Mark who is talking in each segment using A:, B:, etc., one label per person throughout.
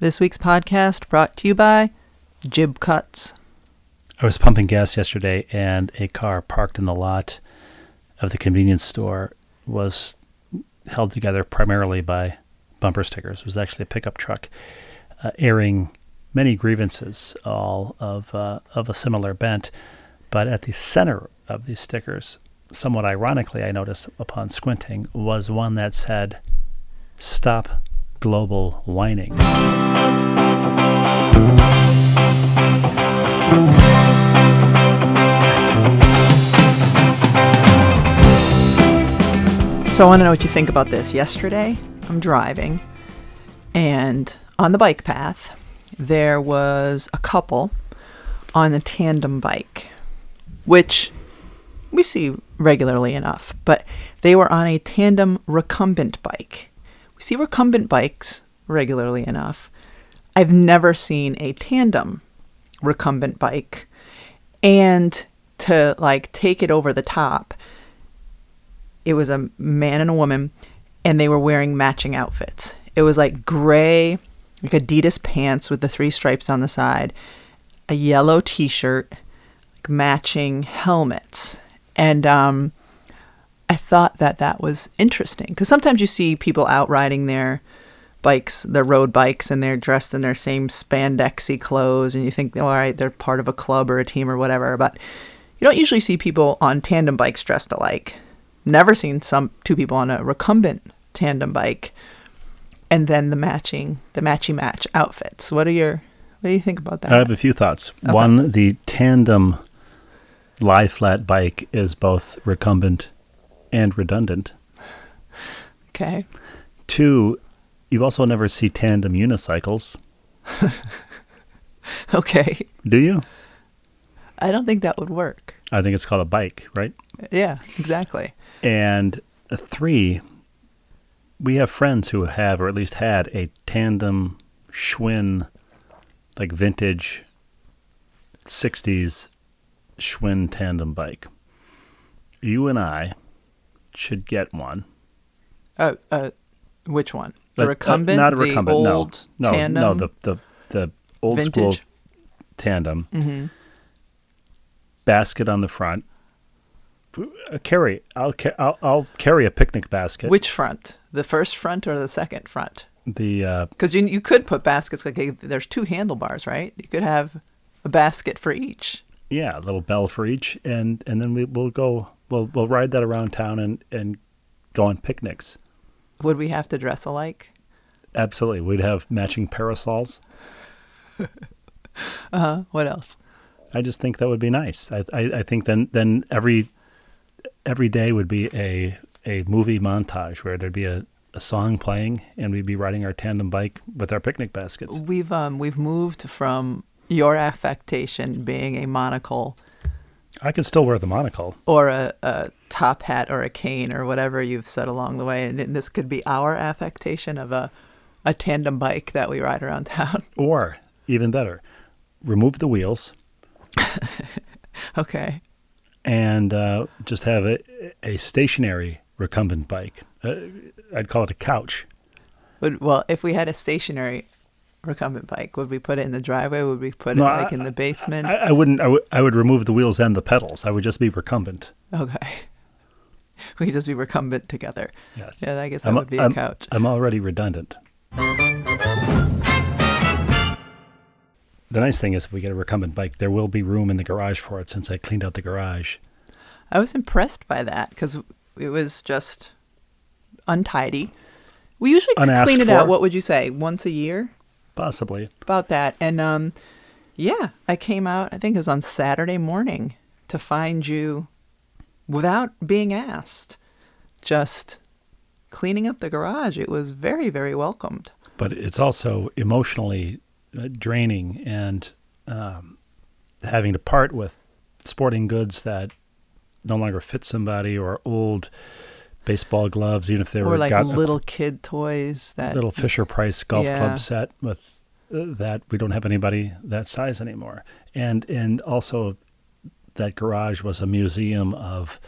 A: This week's podcast brought to you by Jib Cuts.
B: I was pumping gas yesterday, and a car parked in the lot of the convenience store was held together primarily by bumper stickers. It was actually a pickup truck uh, airing many grievances, all of uh, of a similar bent. But at the center of these stickers, somewhat ironically, I noticed upon squinting, was one that said, "Stop global whining."
A: So I want to know what you think about this. Yesterday, I'm driving, and on the bike path, there was a couple on a tandem bike, which we see regularly enough, but they were on a tandem recumbent bike. We see recumbent bikes regularly enough. I've never seen a tandem recumbent bike. And to like take it over the top, it was a man and a woman, and they were wearing matching outfits. It was like gray, like Adidas pants with the three stripes on the side, a yellow t shirt, like matching helmets. And um, I thought that that was interesting because sometimes you see people out riding their bikes, their road bikes, and they're dressed in their same spandexy clothes, and you think, oh, all right, they're part of a club or a team or whatever. But you don't usually see people on tandem bikes dressed alike never seen some two people on a recumbent tandem bike and then the matching the matchy match outfits what are your what do you think about that
B: I have a few thoughts.
A: Okay.
B: One, the tandem lie flat bike is both recumbent and redundant.
A: okay
B: Two, you also never see tandem unicycles,
A: okay
B: do you?
A: i don't think that would work
B: I think it's called a bike, right?
A: yeah exactly
B: And three, we have friends who have, or at least had, a tandem Schwinn, like vintage 60s Schwinn tandem bike. You and I should get one.
A: uh, uh which one the
B: But, uh,
A: recumbent
B: not a
A: the
B: recumbent,
A: old
B: no. No,
A: tandem
B: no, the, the, the old school
A: Vintage?
B: tandem.
A: hmm
B: Basket on the front. Uh, carry. I'll, ca- I'll I'll carry a picnic basket.
A: which front the first front or the second front
B: the uh,
A: because you, you could put baskets like there's two handlebars right you could have a basket for each
B: Yeah, a little bell for each, and and then we we'll go we'll we'll ride that around town and and go on picnics.
A: would we have to dress alike
B: Absolutely, we'd have matching parasols.
A: uh-huh what else
B: I just think that would be nice. I I, I think then then every every day would be a a movie montage where there'd be a, a song playing and we'd be riding our tandem bike with our picnic baskets.
A: We've um we've moved from your affectation being a monocle
B: I could still wear the monocle.
A: or a, a top hat or a cane or whatever you've said along the way, and then this could be our affectation of a a tandem bike that we ride around town.
B: Or even better, remove the wheels
A: okay.
B: and uh, just have a, a stationary recumbent bike. Uh, I'd call it a couch.
A: Well if we had a stationary recumbent bike, would we put it in the driveway? Would we put
B: No,
A: it like
B: I-
A: in the basement?
B: I, I wouldn't. I would- I would remove the wheels and the pedals. I would just be recumbent.
A: okay. We could just be recumbent together.
B: Yes.
A: Yeah, I guess that
B: I'm,
A: would be a
B: I'm-
A: couch.
B: I'm already redundant. The nice thing is, if we get a recumbent bike, there will be room in the garage for it since I cleaned out the garage.
A: I was impressed by that because it was just untidy. We usually
B: Unasked
A: clean it out. What would you say? Once a year?
B: Possibly.
A: About that. And um, yeah, I came out. I think it was on Saturday morning to find you without being asked. Just cleaning up the garage. It was very, very welcomed.
B: But it's also emotionally uh, draining and um, having to part with sporting goods that no longer fit somebody or old baseball gloves, even if they
A: or
B: were
A: like
B: got a
A: little kid toys that
B: little Fisher Price golf
A: Yeah.
B: club set with uh, that we don't have anybody that size anymore. And and also that garage was a museum of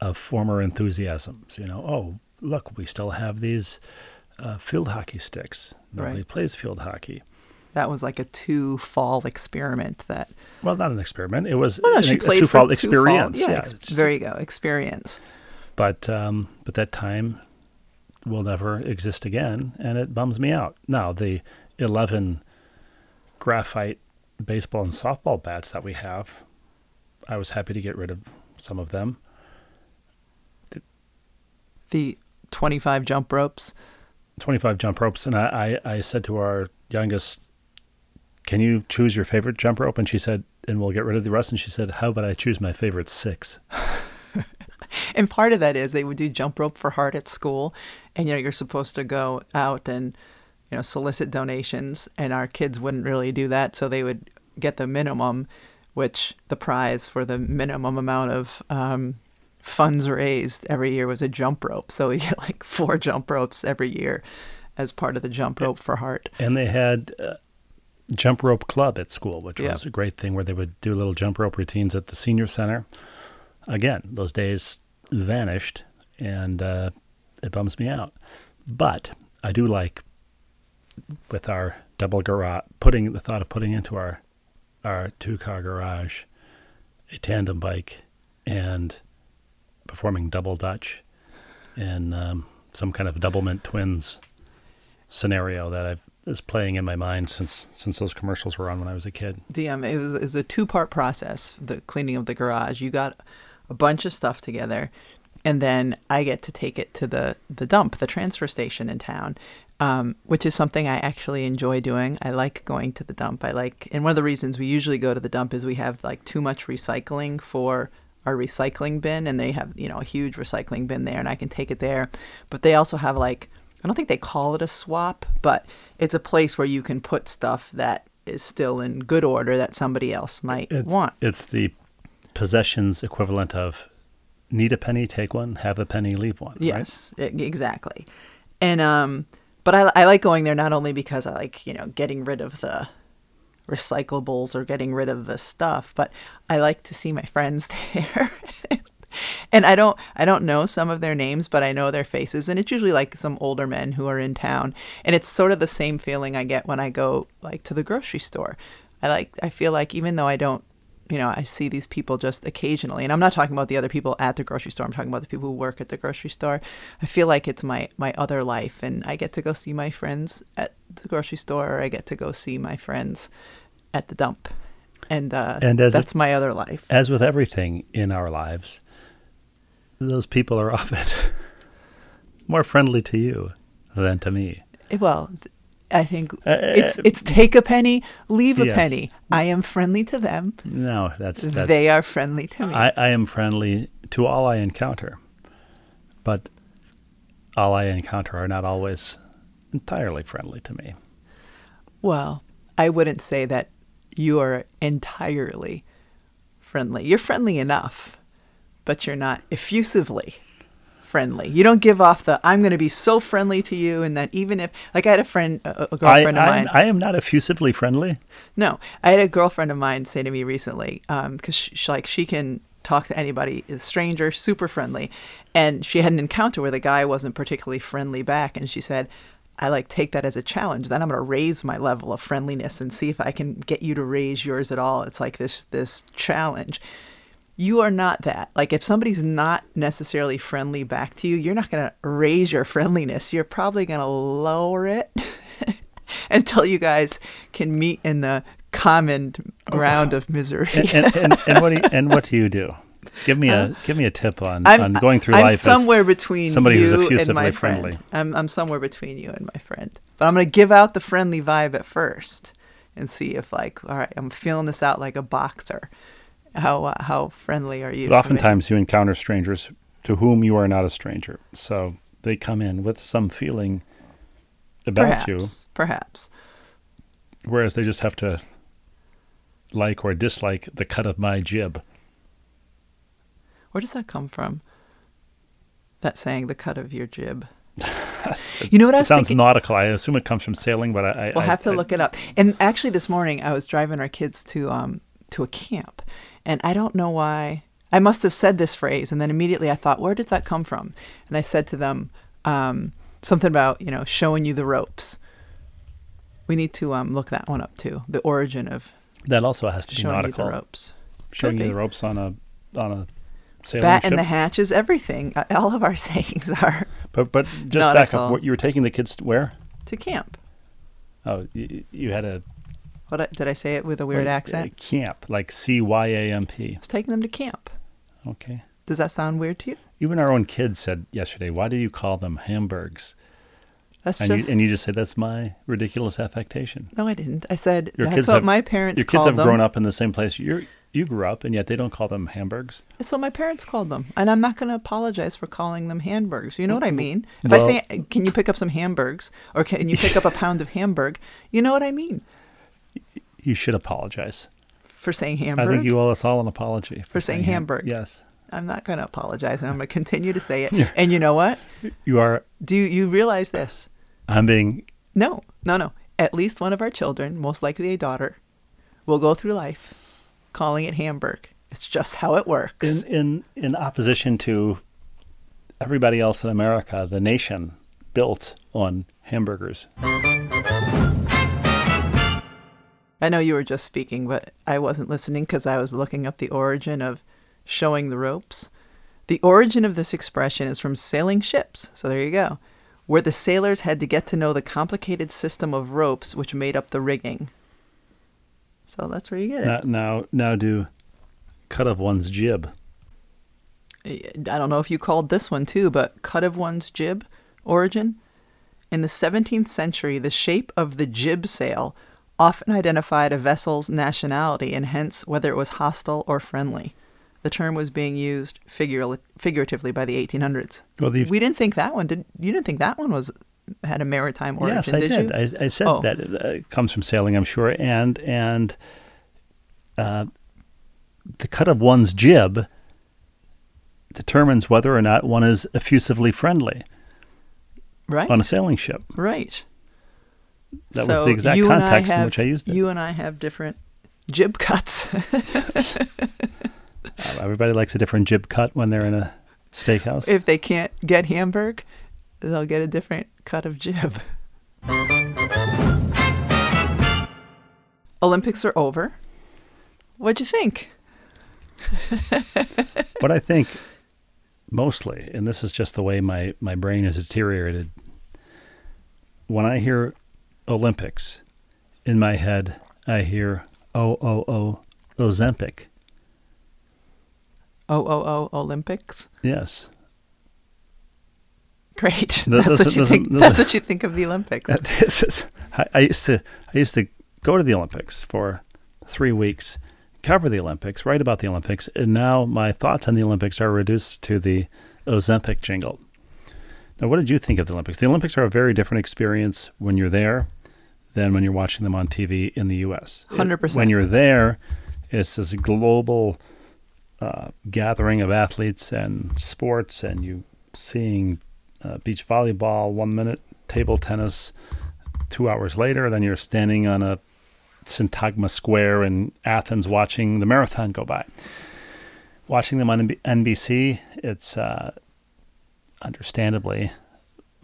B: of former enthusiasms. You know, oh look, we still have these uh, field hockey sticks. Nobody
A: Right.
B: plays field hockey.
A: That was like a two fall experiment that
B: Well, not an experiment. It was
A: well, no,
B: an- a
A: two fall-
B: experience.
A: Yeah,
B: yeah,
A: ex- there you go, experience.
B: But um, but that time will never exist again, and it bums me out. Now the eleven graphite baseball and softball bats that we have, I was happy to get rid of some of them.
A: The twenty-five jump ropes.
B: Twenty-five jump ropes, and I, I, I said to our youngest, "Can you choose your favorite jump rope?" And she said, "And we'll get rid of the rest." And she said, "How about I choose my favorite six?
A: And part of that is they would do jump rope for heart at school, and you know you're supposed to go out and you know solicit donations, and our kids wouldn't really do that, so they would get the minimum, which the prize for the minimum amount of um, funds raised every year was a jump rope. So we get like four jump ropes every year as part of the jump rope for heart.
B: And they had uh, jump rope club at school, which
A: Yeah.
B: was a great thing where they would do little jump rope routines at the senior center. Again, those days vanished, and uh, it bums me out. But I do like with our double garage putting the thought of putting into our our two car garage a tandem bike and performing double dutch and um, some kind of doublemint twins scenario that I've is playing in my mind since since those commercials were on when I was a kid.
A: the um it was, it was a two part process the cleaning of the garage you got a bunch of stuff together and then i get to take it to the the dump the transfer station in town um, which is something i actually enjoy doing. I like going to the dump. I like and one of the reasons we usually go to the dump is we have like too much recycling for our recycling bin and they have you know a huge recycling bin there and i can take it there. But they also have like i don't think they call it a swap but it's a place where you can put stuff that is still in good order that somebody else might
B: It's,
A: want.
B: it's the possessions equivalent of need a penny, take one, have a penny, leave one.
A: Yes, e- exactly. And um, but I I like going there not only because I like you know getting rid of the recyclables or getting rid of the stuff, but I like to see my friends there. and I don't I don't know some of their names, but I know their faces, and it's usually like some older men who are in town, and it's sort of the same feeling I get when I go like to the grocery store. I like I feel like even though I don't you know, I see these people just occasionally, and I'm not talking about the other people at the grocery store. I'm talking about the people who work at the grocery store. I feel like it's my my other life, and I get to go see my friends at the grocery store, or I get to go see my friends at the dump, and uh,
B: And
A: that's my other life.
B: As with everything in our lives, those people are often more friendly to you than to me.
A: Well, I think
B: Uh,
A: it's it's take a penny, leave a
B: Yes.
A: penny. I am friendly to them.
B: No, that's, that's
A: they are friendly to me.
B: I, I am friendly to all I encounter, but all I encounter are not always entirely friendly to me.
A: Well, I wouldn't say that you are entirely friendly. You're friendly enough, but you're not effusively friendly. You don't give off the "I'm going to be so friendly to you," and that even if, like, I had a friend, a, a
B: I,
A: girlfriend of mine.
B: I am not effusively friendly.
A: No, I had a girlfriend of mine say to me recently, um, because she, she, like she can talk to anybody, a stranger, super friendly, and she had an encounter where the guy wasn't particularly friendly back, and she said, "I like take that as a challenge. Then I'm going to raise my level of friendliness and see if I can get you to raise yours at all. It's like this this challenge." You are not that. Like if somebody's not necessarily friendly back to you, you're not going to raise your friendliness. You're probably going to lower it until you guys can meet in the common ground of misery.
B: And, and, and, and what do you, and what do you do? Give me a um, give me a tip on,
A: I'm,
B: on going through
A: I'm
B: life.
A: somewhere between
B: somebody who's
A: you and
B: effusively
A: my
B: friendly.
A: friend. I'm, I'm somewhere between you and my friend. But I'm going to give out the friendly vibe at first and see if, like, all right, I'm feeling this out like a boxer. How uh, how friendly are you?
B: But oftentimes you encounter strangers to whom you are not a stranger, so they come in with some feeling about you,
A: perhaps, perhaps.
B: whereas they just have to like or dislike the cut of my jib.
A: Where does that come from? That saying, the cut of your jib. You know what I
B: it
A: was
B: sounds
A: thinking?
B: nautical. I assume it comes from sailing, but I, I
A: We'll
B: I-
A: have to
B: I-
A: look it up. And actually, this morning I was driving our kids to um to a camp, and I don't know why. I must have said this phrase, and then immediately I thought, where does that come from? And I said to them, um, something about you know showing you the ropes. We need to um, look that one up too. The origin of
B: That also has to be
A: showing you the
B: nautical.
A: ropes.
B: Showing
A: Could
B: you
A: be.
B: the ropes on a on a sailing
A: Bat
B: ship.
A: and the hatch is everything. All of our sayings are
B: but but just back up. What you were taking the kids to where?
A: to camp.
B: Oh, you, you had a
A: What did I say it with a weird
B: a-
A: accent?
B: a camp, like C Y A M P.
A: I was taking them to camp.
B: Okay.
A: Does that sound weird to you?
B: Even our own kids said yesterday, "Why do you call them hamburgs?"
A: That's
B: And
A: just
B: you and you just said that's my ridiculous affectation.
A: no, I didn't. I said
B: Your
A: that's
B: kids
A: what
B: have-
A: my parents
B: Your kids have
A: them.
B: grown up in the same place you you grew up, and yet they don't call them hamburgs.
A: That's what my parents called them, and I'm not going to apologize for calling them hamburgs. You know what I mean? If
B: Well-
A: I say, "Can you pick up some hamburgs?" or "Can you pick up a pound of hamburg?" You know what I mean
B: You should apologize.
A: for saying
B: hamburger.
A: I
B: think you owe us all an apology
A: For saying
B: ham-
A: Hamburg.
B: Yes,
A: I'm not going to apologize, and I'm going to continue to say it.
B: Yeah.
A: And you know what?
B: you are.
A: Do you, you realize this?
B: I'm being.
A: No, no, no. At least one of our children, most likely a daughter, will go through life calling it hamburg. It's just how it works.
B: in in in opposition to everybody else in America, the nation built on hamburgers.
A: I know you were just speaking, but I wasn't listening because I was looking up the origin of showing the ropes. The origin of this expression is from sailing ships, so there you go, where the sailors had to get to know the complicated system of ropes which made up the rigging. So that's where you get it.
B: Now, now, now, do cut of one's jib.
A: I don't know if you called this one too, but cut of one's jib origin. In the 17th century, the shape of the jib sail often identified a vessel's nationality and hence whether it was hostile or friendly. The term was being used figura- figuratively by the 1800s.
B: Well, the,
A: We didn't think that one did. You didn't think that one was had a maritime origin,
B: yes, I
A: did,
B: did. I, I said
A: Oh.
B: that it uh, comes from sailing, I'm sure, and and uh, the cut of one's jib determines whether or not one is effusively friendly
A: right.
B: on a sailing ship.
A: right.
B: That was
A: So
B: the exact
A: you and I
B: context in
A: have-
B: which I used it.
A: You and I have different jib cuts.
B: Uh, everybody likes a different jib cut when they're in a steakhouse.
A: if they can't get Hamburg, they'll get a different cut of jib. Olympics are over. What'd you think?
B: what I think mostly, and this is just the way my, my brain has deteriorated, when I hear Olympics, in my head, I hear O O O Ozempic.
A: Oh, oh, oh, Olympics.
B: Yes.
A: Great.
B: Th-
A: That's what you think.
B: this-
A: That's what you think of the Olympics.
B: Is, I, I used to I used to go to the Olympics for three weeks, cover the Olympics, write about the Olympics, and now my thoughts on the Olympics are reduced to the Ozempic jingle. Now, what did you think of the Olympics? The Olympics are a very different experience when you're there than when you're watching them on TV in the U.S.
A: 100%.
B: When you're there, it's this global uh, gathering of athletes and sports, and you seeing uh, beach volleyball one minute, table tennis two hours later. Then you're standing on a Syntagma Square in Athens watching the marathon go by. Watching them on NBC, it's uh, understandably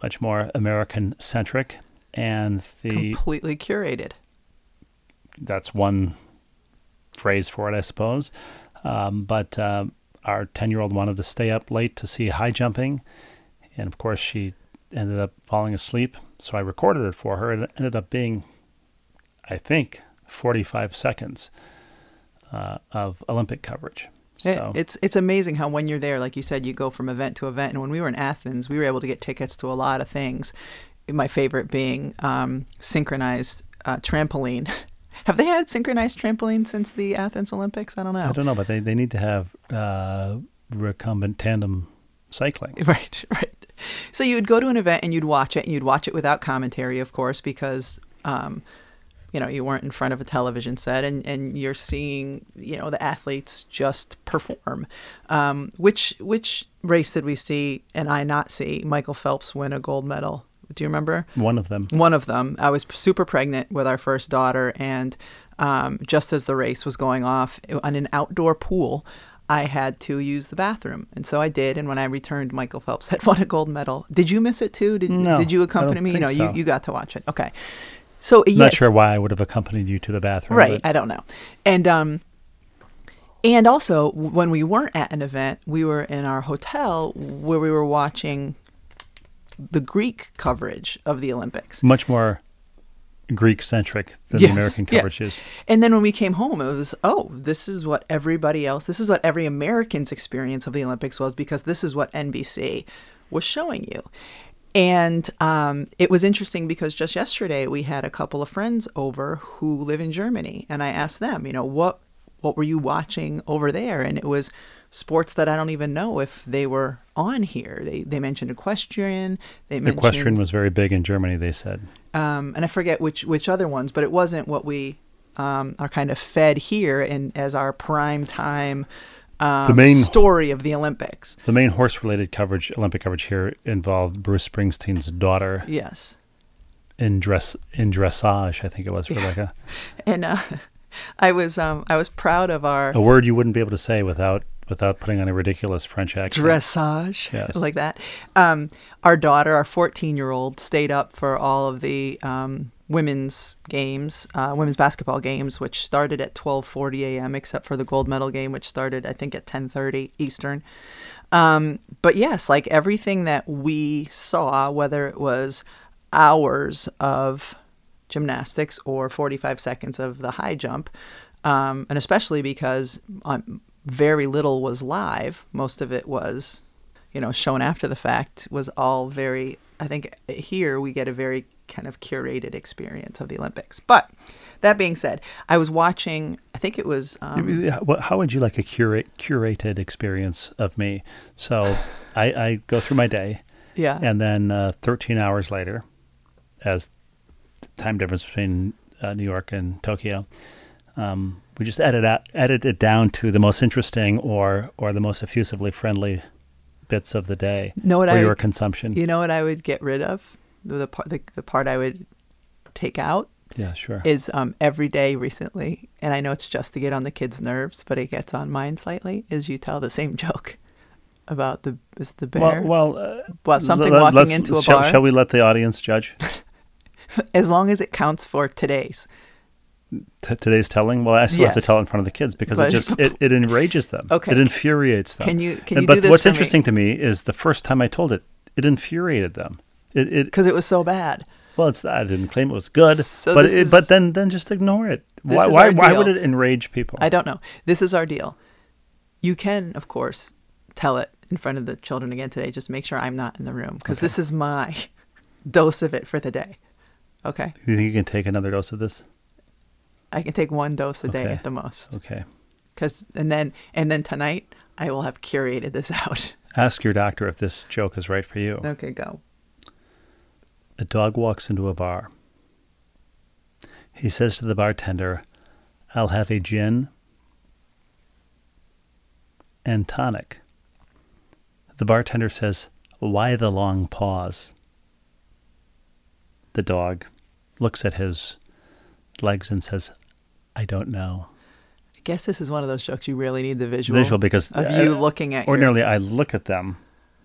B: much more American centric, and the
A: Completely curated.
B: that's one phrase for it, I suppose. Um, but um, our 10 year old wanted to stay up late to see high jumping. And of course, she ended up falling asleep. So I recorded it for her. and It ended up being, I think, 45 seconds uh, of Olympic coverage.
A: It-
B: So
A: it's it's amazing how when you're there, like you said, you go from event to event. And when we were in Athens, we were able to get tickets to a lot of things. My favorite being um, synchronized uh, trampoline. Have they had synchronized trampoline since the Athens Olympics? I don't know.
B: I don't know, but they, they need to have uh, recumbent tandem cycling.
A: Right, right. So you'd go to an event and you'd watch it, and you'd watch it without commentary, of course, because um, you know you weren't in front of a television set, and, and you're seeing you know the athletes just perform. Um, which which race did we see and I not see Michael Phelps win a gold medal? Do you remember?
B: One of them.
A: One of them. I was super pregnant with our first daughter, and um, just as the race was going off on an outdoor pool, I had to use the bathroom, and so I did. And when I returned, Michael Phelps had won a gold medal. Did you miss it too? Did
B: No,
A: Did you accompany me? no,
B: so.
A: you you got to watch it. Okay. So
B: Not sure why I would have accompanied you to the bathroom.
A: Right.
B: but
A: I don't know. And um and also when we weren't at an event, we were in our hotel where we were watching the Greek coverage of the Olympics.
B: much more Greek centric than
A: Yes,
B: the American
A: yes.
B: coverage is.
A: And then when we came home, it was, oh, this is what everybody else, this is what every American's experience of the Olympics was because this is what NBC was showing you. And um, it was interesting because just yesterday we had a couple of friends over who live in Germany, and I asked them, you know, what what were you watching over there? And it was sports that I don't even know if they were on here. They they mentioned equestrian. They mentioned
B: Equestrian was very big in Germany, they said.
A: um, and I forget which which other ones, but it wasn't what we um, are kind of fed here in as our prime time um,
B: The main-
A: story of the Olympics.
B: The main horse related coverage, Olympic coverage here, involved Bruce Springsteen's daughter
A: Yes,
B: in dress in dressage, I think it was, Rebecca.
A: and uh, I was um, I was proud of our
B: A word you wouldn't be able to say without without putting on a ridiculous French accent.
A: dressage
B: Yes.
A: like that. Um, our daughter, our 14 year old, stayed up for all of the um, women's games, uh, women's basketball games, which started at 12:40 a.m. except for the gold medal game, which started I think at 10:30 Eastern. Um, but yes, like everything that we saw, whether it was hours of gymnastics or 45 seconds of the high jump, um, and especially because um, very little was live, most of it was, you know, shown after the fact, was all very, I think here we get a very kind of curated experience of the Olympics. But that being said, I was watching, I think it was. Um,
B: How would you like a curate, curated experience of me? So I, I go through my day,
A: yeah.
B: and then uh, 13 hours later, as the time difference between uh, New York and Tokyo, um, we just edit out, edit it down to the most interesting or or the most effusively friendly bits of the day
A: Know what
B: for
A: I-
B: your consumption.
A: You know what I would get rid of? The, the part the, the part I would take out
B: yeah, sure.
A: is um, every day recently, and I know it's just to get on the kids' nerves, but it gets on mine slightly. Is you tell the same joke about the is the bear?
B: well, well, uh,
A: Well, something walking into a
B: shall,
A: bar.
B: Shall we let the audience judge
A: as long as it counts for today's.
B: T- today's telling? Well, I still have to
A: Yes.
B: tell in front of the kids because
A: But-
B: it just it, it enrages them.
A: Okay.
B: It infuriates them.
A: Can you can
B: And-
A: you
B: but
A: do this
B: what's interesting to me is the first time I told it, it infuriated them. It, it
A: Because it was so bad.
B: well, it's I didn't claim it was good,
A: So
B: but
A: this
B: it,
A: is-
B: but then then just ignore it. Why why, why would it enrage people?
A: I don't know. This is our deal. You can, of course, tell it in front of the children again today. Just make sure I'm not in the room because this is my dose of it for the day. Okay,
B: you think you can take another dose of this?
A: I can take one dose a day
B: Okay.
A: at the most.
B: Okay.
A: Cause and then and then tonight I will have curated this out.
B: Ask your doctor if this joke is right for you.
A: Okay, go.
B: A dog walks into a bar. He says to the bartender, I'll have a gin and tonic. The bartender says, Why the long pause? The dog looks at his legs and says, I don't know.
A: I guess this is one of those jokes you really need the visual,
B: Visual because
A: of
B: uh,
A: you looking at your-
B: ordinarily I look at them,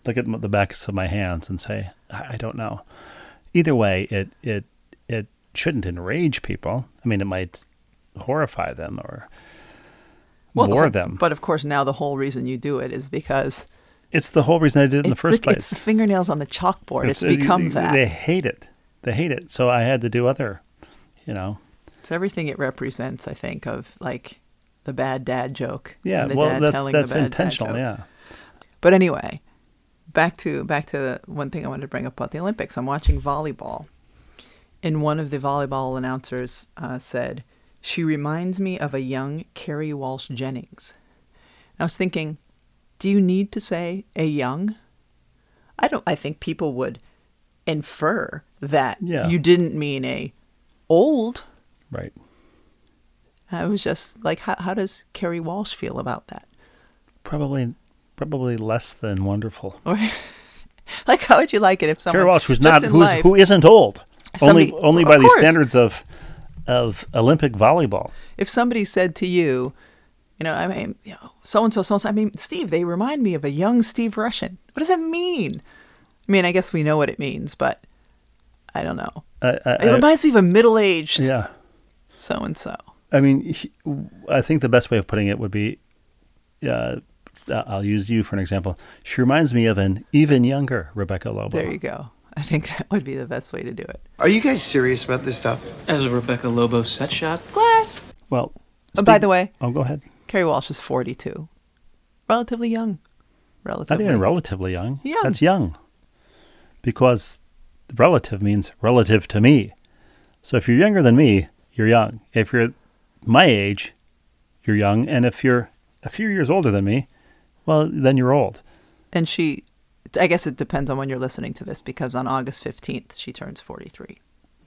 B: look at the backs of my hands and say, I I don't know. Either way, it it it shouldn't enrage people. I mean, it might horrify them or
A: well, the
B: bore
A: whole-
B: them.
A: But of course, now the whole reason you do it is because
B: it's the whole reason I did it in the first
A: the,
B: place.
A: It's the fingernails on the chalkboard. It's,
B: uh,
A: become
B: they-
A: that.
B: They hate it. They hate it. So I had to do other, you know.
A: It's everything it represents. I think of like the bad dad joke.
B: Yeah,
A: the
B: well,
A: dad
B: that's
A: telling
B: that's
A: the bad
B: intentional. Yeah.
A: But anyway, back to back to the one thing I wanted to bring up about the Olympics. I'm watching volleyball, and one of the volleyball announcers uh, said, "She reminds me of a young Kerri Walsh Jennings." I was thinking, do you need to say a young? I don't. I think people would infer that
B: Yeah.
A: you didn't mean a old.
B: Right.
A: I was just like, how, how does Kerri Walsh feel about that?
B: Probably, probably less than wonderful.
A: Or like, how would you like it if someone
B: Kerri Walsh, who's not who's,
A: life-
B: who isn't old,
A: If
B: only only by the standards of of Olympic volleyball.
A: if somebody said to you You know, I mean, you know, so and so, so and so. I mean, Steve, they remind me of a young Steve Rushin. What does that mean? I mean, I guess we know what it means, but I don't know.
B: I, I,
A: It reminds me of a middle-aged
B: yeah.
A: So and so.
B: I mean, he- I think the best way of putting it would be, uh, I'll use you for an example. She reminds me of an even younger Rebecca Lobo.
A: There you go. I think that would be the best way to do it.
C: Are you guys serious about this stuff?
D: As a Rebecca Lobo set shot glass.
B: Well,
A: Oh, by the way,
B: oh, go ahead.
A: Kerri Walsh is 42. Relatively young.
B: Not
A: Relatively.
B: even relatively young.
A: Yeah,
B: That's young. Because relative means relative to me. So if you're younger than me, you're young. If you're my age, you're young. And if you're a few years older than me, well, then you're old.
A: And she, I guess it depends on when you're listening to this because on August 15th, she turns 43.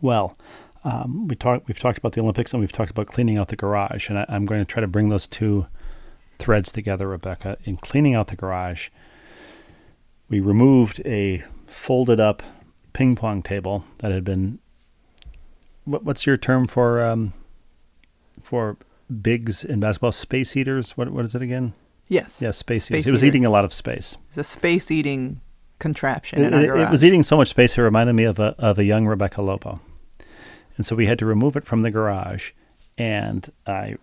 B: Well, um, we talk, we've talked about the Olympics and we've talked about cleaning out the garage. And I, I'm going to try to bring those two threads together, Rebecca. In cleaning out the garage, we removed a folded up ping pong table that had been. What, what's your term for um, for bigs in basketball? Space eaters? What what is it again?
A: Yes.
B: Yeah, space,
A: Space
B: eaters. It was eating a lot of space.
A: It's a space eating contraption
B: It, it- it was eating so much space it reminded me of a of a young Rebecca Lobo, and so we had to remove it from the garage, and I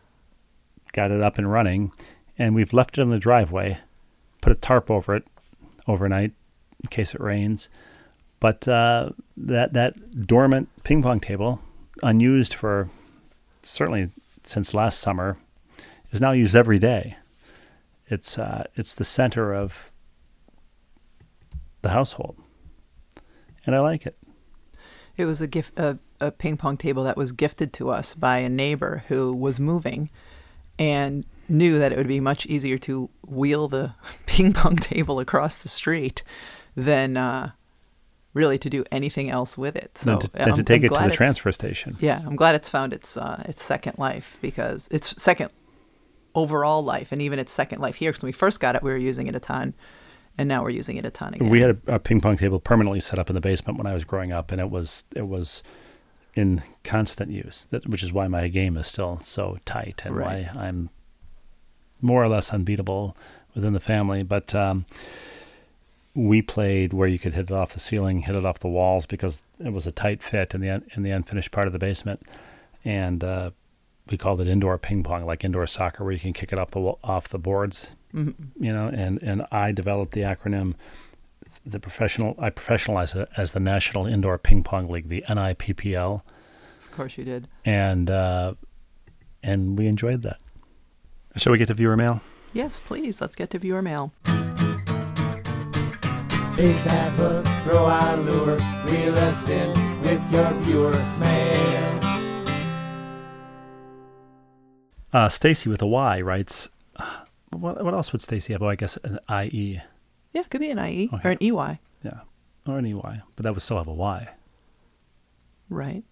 B: got it up and running, and we've left it in the driveway, put a tarp over it overnight in case it rains, but uh, that that dormant ping pong table, unused for certainly since last summer, is now used every day. It's uh, it's the center of the household, and I like it.
A: It was a gift, a, a ping pong table that was gifted to us by a neighbor who was moving, and knew that it would be much easier to wheel the ping pong table across the street than uh, really to do anything else with it. So
B: than to, to take
A: I'm
B: it to the transfer station.
A: Yeah, I'm glad it's found its uh, its second life because its second overall life, and even its second life here. Because when we first got it, we were using it a ton, and now we're using it a ton again.
B: We had a, a ping pong table permanently set up in the basement when I was growing up, and it was it was in constant use. That, which is why my game is still so tight, and
A: Right.
B: why I'm more or less unbeatable within the family. But um, we played where you could hit it off the ceiling, hit it off the walls because it was a tight fit in the un- in the unfinished part of the basement, and uh, we called it indoor ping pong, like indoor soccer, where you can kick it off the off the boards. You know, and and I developed the acronym. The professional, I professionalized it as the National Indoor Ping Pong League, the NIPPL,
A: of course, you did.
B: and uh, and we enjoyed that. Shall we get to viewer mail?
A: Yes, please. Let's get to viewer mail.
E: Big bad hook, throw out a lure, reel us in with your viewer mail.
B: Uh, Stacy with a Y writes, what, what else would Stacy have? Oh, I guess an IE.
A: Yeah, it could be an IE
B: Okay.
A: or an EY,
B: Yeah. Or an EY. But that would still have a Y.
A: right?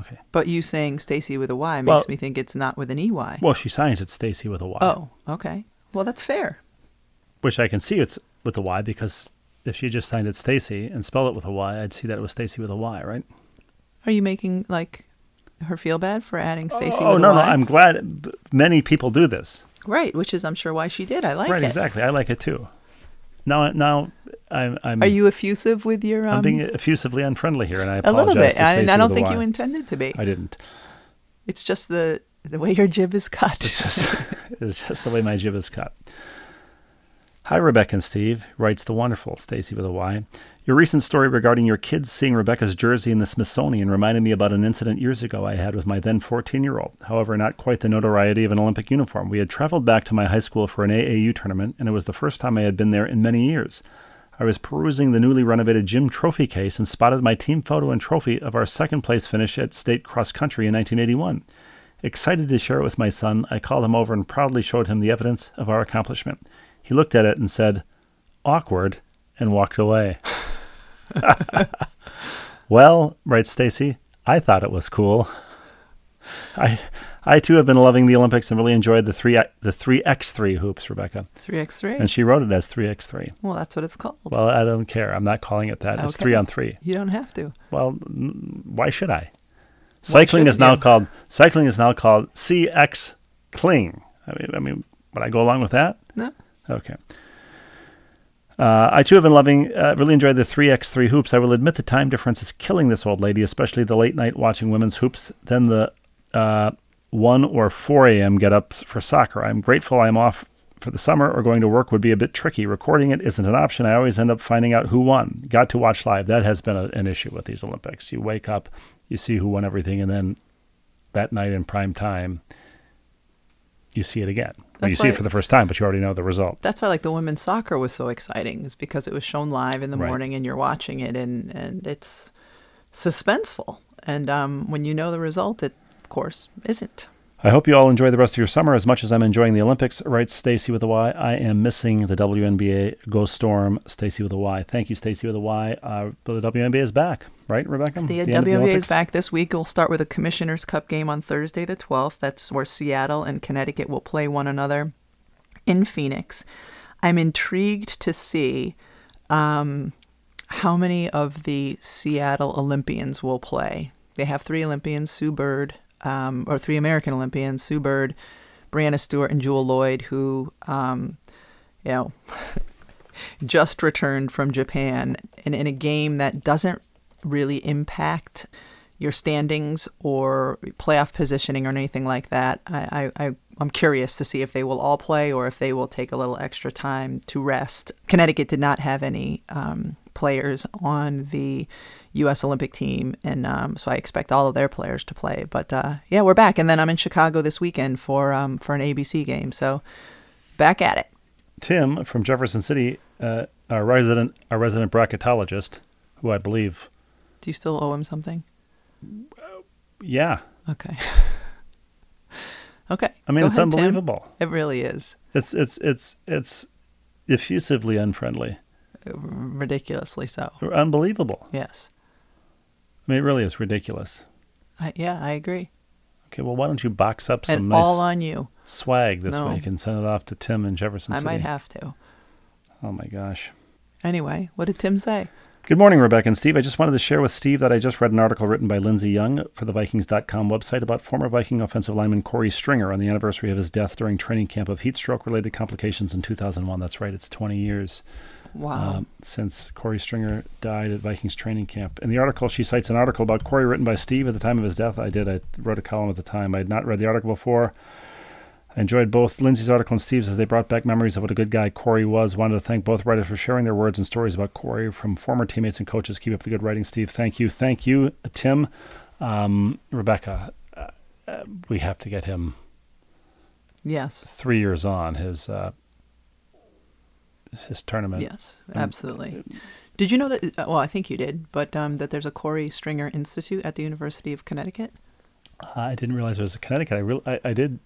B: Okay.
A: But you saying Stacy with a Y makes
B: Well-
A: me think it's not with an EY.
B: Well, she signs it Stacy with a Y.
A: oh, okay. Well, that's fair.
B: Which I can see it's with a Y because if she just signed it Stacy and spelled it with a Y, I'd see that it was Stacy with a Y, right?
A: Are you making like her feel bad for adding Stacy
B: oh,
A: with
B: no, no. I'm glad many people do this.
A: Right, which is I'm sure why she did. I like
B: right,
A: it.
B: Right, exactly. I like it too. Now, now I'm, I'm,
A: Are you effusive with your um
B: I'm being effusively unfriendly here, and I apologize.
A: A little bit? I, I don't think you intended to be.
B: I didn't.
A: It's just the the way your jib is cut.
B: It's just the way my jib is cut. Hi, Rebecca and Steve, writes the wonderful Stacy with a Y. Your recent story regarding your kids seeing Rebecca's jersey in the Smithsonian reminded me about an incident years ago I had with my then 14 year old. However, not quite the notoriety of an Olympic uniform. We had traveled back to my high school for an AAU tournament, and it was the first time I had been there in many years. I was perusing the newly renovated gym trophy case and spotted my team photo and trophy of our second place finish at state cross country in 1981. Excited to share it with my son, I called him over and proudly showed him the evidence of our accomplishment. He looked at it and said, awkward, and walked away. well, writes Stacy, I thought it was cool. I I too have been loving the Olympics and really enjoyed the three the three x three hoops, Rebecca.
A: Three x three.
B: And she wrote it as three x three.
A: Well, that's what it's called.
B: Well, I don't care. I'm not calling it that. It's three on three.
A: you don't have to.
B: Well, n- why should I? Cycling is
A: shouldn't
B: now
A: you?
B: called cycling is now called CX Cling. I mean, I mean, Would I go along with that?
A: No.
B: Okay. Uh, I too have been loving, uh, really enjoyed the 3x3 hoops. I will admit the time difference is killing this old lady, especially the late night watching women's hoops, then the uh, 1 or 4 a.m. get ups for soccer. I'm grateful I'm off for the summer or going to work would be a bit tricky. Recording it isn't an option. I always end up finding out who won. Got to watch live. That has been a, an issue with these Olympics. You wake up, you see who won everything, and then that night in prime time, you see it again. Well, you see it for the first time, but you already know the result.
A: That's why like the women's soccer was so exciting, is because it was shown live in the
B: Right.
A: morning and you're watching it and, and it's suspenseful. And um, when you know the result, it of course isn't.
B: I hope you all enjoy the rest of your summer as much as I'm enjoying the Olympics. Writes Stacy with a Y. I am missing the WNBA. Go Storm. Stacy with a Y. Thank you, Stacy with a Y. Uh, the WNBA is back, right, Rebecca?
A: The,
B: of
A: WNBA is back this week. We'll start with a Commissioner's Cup game on Thursday, the 12th. That's where Seattle and Connecticut will play one another in Phoenix. I'm intrigued to see um, how many of the Seattle Olympians will play. They have three Olympians, Sue Bird, um, or three American Olympians, Sue Bird, Breanna Stewart, and Jewell Loyd, who, um, you know, just returned from Japan and in a game that doesn't really impact your standings or playoff positioning or anything like that. I, I, I'm curious to see if they will all play or if they will take a little extra time to rest. Connecticut did not have any um, players on the U.S. Olympic team, and um, so I expect all of their players to play. But uh, yeah, we're back, and then I'm in Chicago this weekend for um, for an ABC game. So back at it.
B: Tim from Jefferson City, uh, our resident, our resident bracketologist, who I believe,
A: Do you still owe him something?
B: yeah,
A: Okay. okay.
B: I mean
A: Go
B: it's
A: ahead, Tim.
B: unbelievable.
A: It really is
B: It's it's it's it's effusively unfriendly,
A: ridiculously so.
B: unbelievable.
A: Yes.
B: I mean, it really is ridiculous.
A: I, yeah, I agree.
B: Okay, well, why don't you box up some
A: and
B: nice
A: all on you.
B: swag this
A: No.
B: week and send it off to Tim in Jefferson
A: I
B: City?
A: might have to.
B: Oh my gosh.
A: Anyway, what did Tim say?
B: Good morning, Rebecca and Steve. I just wanted to share with Steve that I just read an article written by Lindsey Young for the Vikings.com website about former Viking offensive lineman Korey Stringer on the anniversary of his death during training camp of heat stroke related complications in 2001. That's right, it's 20 years
A: Wow.
B: um, since Korey Stringer died at Vikings training camp. In the article, she cites an article about Korey written by Steve at the time of his death. I did. I wrote a column at the time. I had not read the article before. I enjoyed both Lindsey's article and Steve's as they brought back memories of what a good guy Korey was. Wanted to thank both writers for sharing their words and stories about Korey from former teammates and coaches. Keep up the good writing, Steve. Thank you. Thank you, Tim. Um, Rebecca, uh, uh, we have to get him
A: yes.
B: three years on his uh, his tournament.
A: Yes, absolutely. Did you know that? uh, Well, I think you did, but um, that there's a Korey Stringer Institute at the University of Connecticut.
B: I didn't realize it was a Connecticut. I real I, I did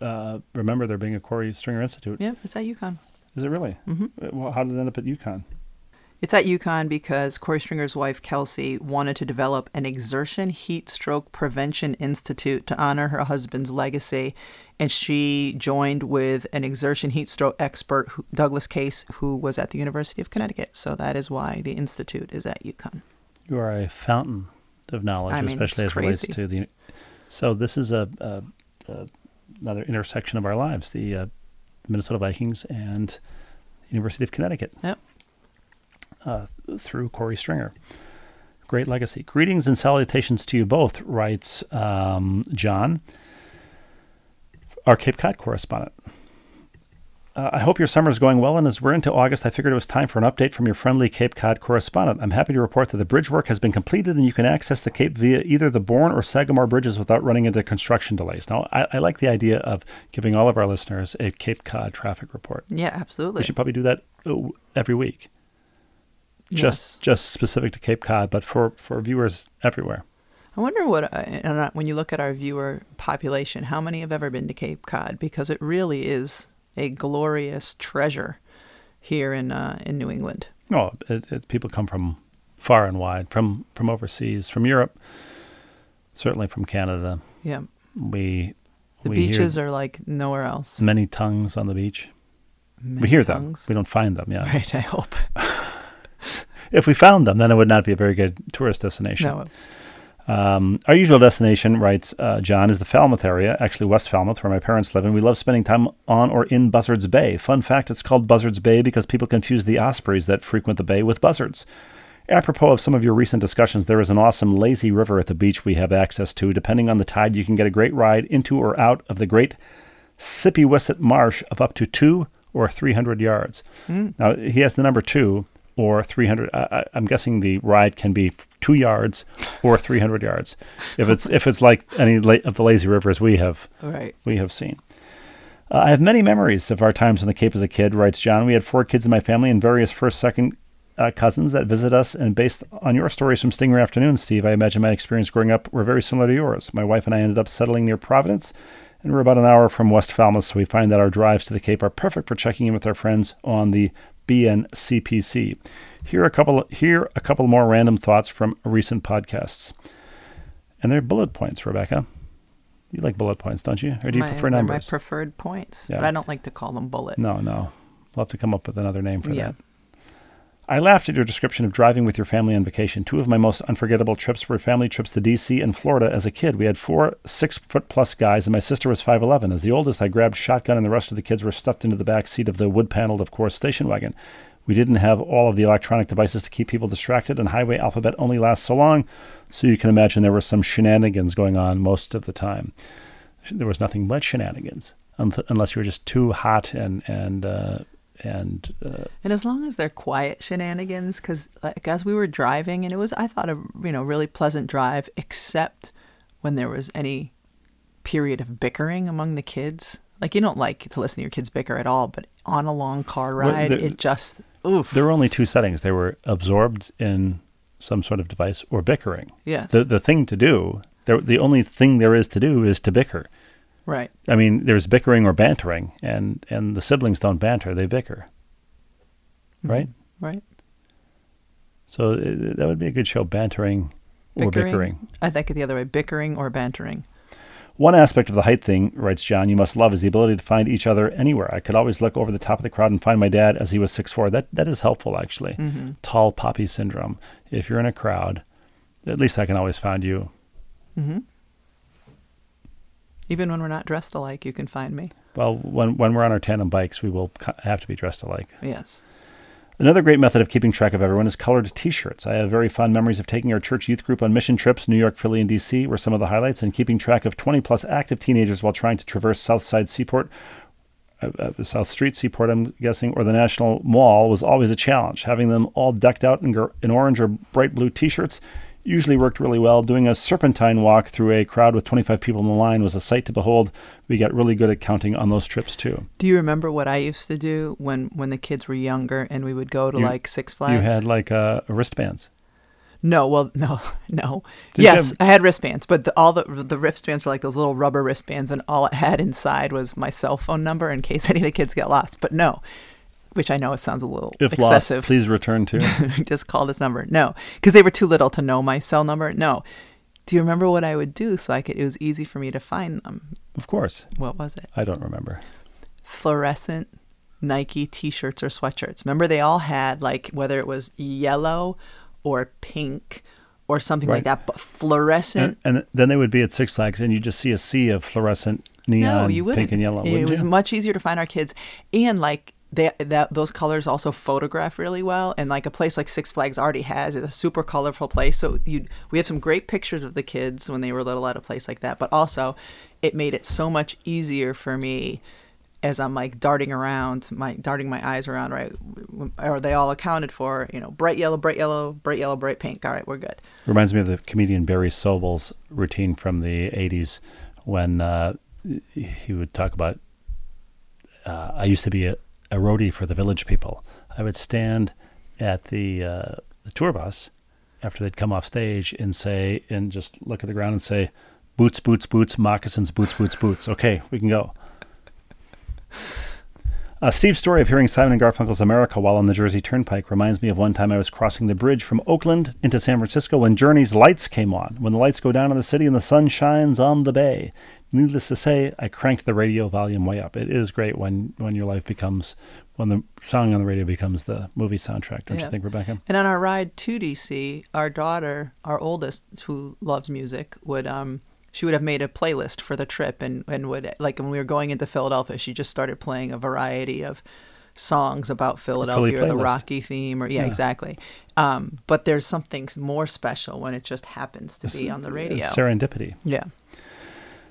B: uh, remember there being a Korey Stringer Institute.
A: Yeah, it's at UConn.
B: Is it really? Mm-hmm. Well, how did it end up at UConn?
A: It's at UConn because Korey Stringer's wife, Kelci, wanted to develop an exertion heat stroke prevention institute to honor her husband's legacy. And she joined with an exertion heat stroke expert, Douglas Casa, who was at the University of Connecticut. So that is why the institute is at UConn.
B: You are a fountain of knowledge,
A: I mean,
B: especially
A: as
B: as relates to the. So this is a, a, a another intersection of our lives: the uh, Minnesota Vikings and University of Connecticut.
A: Yep.
B: Uh, through Korey Stringer. Great legacy. Greetings and salutations to you both, writes um, John, our Cape Cod correspondent. Uh, I hope your summer is going well, and as we're into August, I figured it was time for an update from your friendly Cape Cod correspondent. I'm happy to report that the bridge work has been completed, and you can access the Cape via either the Bourne or Sagamore bridges without running into construction delays. Now, I, I like the idea of giving all of our listeners a Cape Cod traffic report.
A: Yeah, absolutely.
B: We should probably do that uh, every week, just just specific to Cape Cod, but for, for viewers everywhere.
A: I wonder what, uh, uh, when you look at our viewer population, how many have ever been to Cape Cod? Because it really is a glorious treasure here in uh, in New England.
B: Oh, it, it, people come from far and wide, from from overseas, from Europe, certainly from Canada.
A: Yeah,
B: We
A: the
B: we
A: beaches are like nowhere else.
B: many tongues on the beach.
A: Many
B: we hear
A: tongues.
B: them. We don't find them. Yeah.
A: Right, I hope.
B: If we found them, then it would not be a very good tourist destination.
A: No,
B: Um, our usual destination, writes uh, John, is the Falmouth area, actually West Falmouth, where my parents live, and we love spending time on or in Buzzards Bay. Fun fact, it's called Buzzards Bay because people confuse the ospreys that frequent the bay with buzzards. Apropos of some of your recent discussions, there is an awesome lazy river at the beach we have access to. Depending on the tide, you can get a great ride into or out of the great Sippewissett Marsh of up to two or 300 yards. Now, he has the number two or 300. I, I, I'm guessing the ride can be two yards or 300 yards. If it's if it's like any la- of the lazy rivers we have
A: Right.
B: we have seen. Uh, I have many memories of our times on the Cape as a kid, writes John. We had four kids in my family and various first, second uh, cousins that visit us. And based on your stories from Sting-Ray Afternoon, Steve, I imagine my experience growing up were very similar to yours. My wife and I ended up settling near Providence, and we're about an hour from West Falmouth, so we find that our drives to the Cape are perfect for checking in with our friends on the BNCPC. Here are a couple. Here a couple more random thoughts from recent podcasts, and they're bullet points, Rebecca. You like bullet points, don't you? Or do you
A: my,
B: prefer numbers?
A: my preferred points,
B: Yeah.
A: but I don't like to call them bullet.
B: No, no. We'll have to come up with another name for
A: Yeah.
B: that. I laughed at your description of driving with your family on vacation. Two of my most unforgettable trips were family trips to D.C. and Florida as a kid. We had four six foot plus guys, and my sister was 5'11. As the oldest, I grabbed shotgun, and the rest of the kids were stuffed into the back seat of the wood paneled, of course, station wagon. We didn't have all of the electronic devices to keep people distracted, and highway alphabet only lasts so long, so you can imagine there were some shenanigans going on most of the time. There was nothing but shenanigans, unless you were just too hot and and uh, and uh,
A: And as long as they're quiet shenanigans, because like as we were driving, and it was I thought a you know really pleasant drive, except when there was any period of bickering among the kids. Like you don't like to listen to your kids bicker at all, but on a long car
B: Well,
A: ride, it just oof.
B: there were only two settings. They were absorbed in some sort of device or bickering.
A: Yes,
B: The the thing to do, the only thing there is to do is to bicker.
A: Right.
B: I mean, there's bickering or bantering, and and the siblings don't banter; they bicker. Right.
A: Right.
B: So uh, that would be a good show: bantering or bickering.
A: I think it the other way: bickering or bantering.
B: One aspect of the height thing, writes John, you must love is the ability to find each other anywhere. I could always look over the top of the crowd and find my dad as he was 6'4. That that is helpful actually.
A: Mm-hmm.
B: Tall poppy syndrome. If you're in a crowd, at least I can always find you.
A: Mm-hmm. Even when we're not dressed alike, you can find me.
B: Well, when when we're on our tandem bikes, we will have to be dressed alike.
A: Yes.
B: Another great method of keeping track of everyone is colored T-shirts. I have very fond memories of taking our church youth group on mission trips. New York, Philly, and D.C. were some of the highlights, and keeping track of 20 plus active teenagers while trying to traverse Southside Seaport, uh, uh, South Street Seaport, I'm guessing, or the National Mall was always a challenge. Having them all decked out in, gr- in orange or bright blue T-shirts usually worked really well. Doing a serpentine walk through a crowd with 25 people in the line was a sight to behold. We got really good at counting on those trips too.
A: Do you remember what I used to do when when the kids were younger and we would go to
B: You-
A: like Six Flags?
B: You had like uh, wristbands.
A: No, well, no, no.
B: Did
A: yes,
B: have-
A: I had wristbands, but the, all the the wristbands were like those little rubber wristbands, and all it had inside was my cell phone number in case any of the kids get lost. But no, which I know sounds a little
B: If
A: excessive.
B: lost, please return to.
A: Just call this number. No, because they were too little to know my cell number. No. Do you remember what I would do so I could? It was easy for me to find them.
B: of course.
A: What was it?
B: I don't remember.
A: fluorescent Nike t-shirts or sweatshirts. Remember they all had like whether it was yellow or pink or something like that, but fluorescent.
B: And, and then they would be at Six Flags, and you just see a sea of fluorescent neon,
A: no, you wouldn't.
B: pink and yellow.
A: It
B: wouldn't
A: was
B: you?
A: much easier to find our kids, and like they that those colors also photograph really well. And like a place like Six Flags already has it's a super colorful place, so you we have some great pictures of the kids when they were little at a place like that. But also, it made it so much easier for me as I'm like darting around, my darting my eyes around. Right, are they all accounted for? You know, bright yellow, bright yellow, bright yellow, bright pink. All right, we're good.
B: Reminds me of the comedian Barry Sobel's routine from the '80s when uh, he would talk about. Uh, I used to be a, a roadie for the village people. I would stand at the uh, the tour bus after they'd come off stage and say, and just look at the ground and say, "Boots, boots, boots, moccasins, boots, boots, boots." Okay, we can go. Uh, Steve's story of hearing Simon and Garfunkel's America while on the Jersey Turnpike reminds me of one time I was crossing the bridge from Oakland into San Francisco when Journey's lights came on. When the lights go down in the city and the sun shines on the bay. Needless to say, I cranked the radio volume way up. It is great when, when your life becomes when the song on the radio becomes the movie soundtrack, don't
A: Yeah.
B: you think, Rebecca?
A: And on our ride to DC, our daughter, our oldest, who loves music, would um she would have made a playlist for the trip and and would like when we were going into Philadelphia, she just started playing a variety of songs about Philadelphia or the. Rocky theme or yeah,
B: Yeah.
A: exactly. Um, but there's something more special when it just happens to be on the radio.
B: Serendipity.
A: Yeah.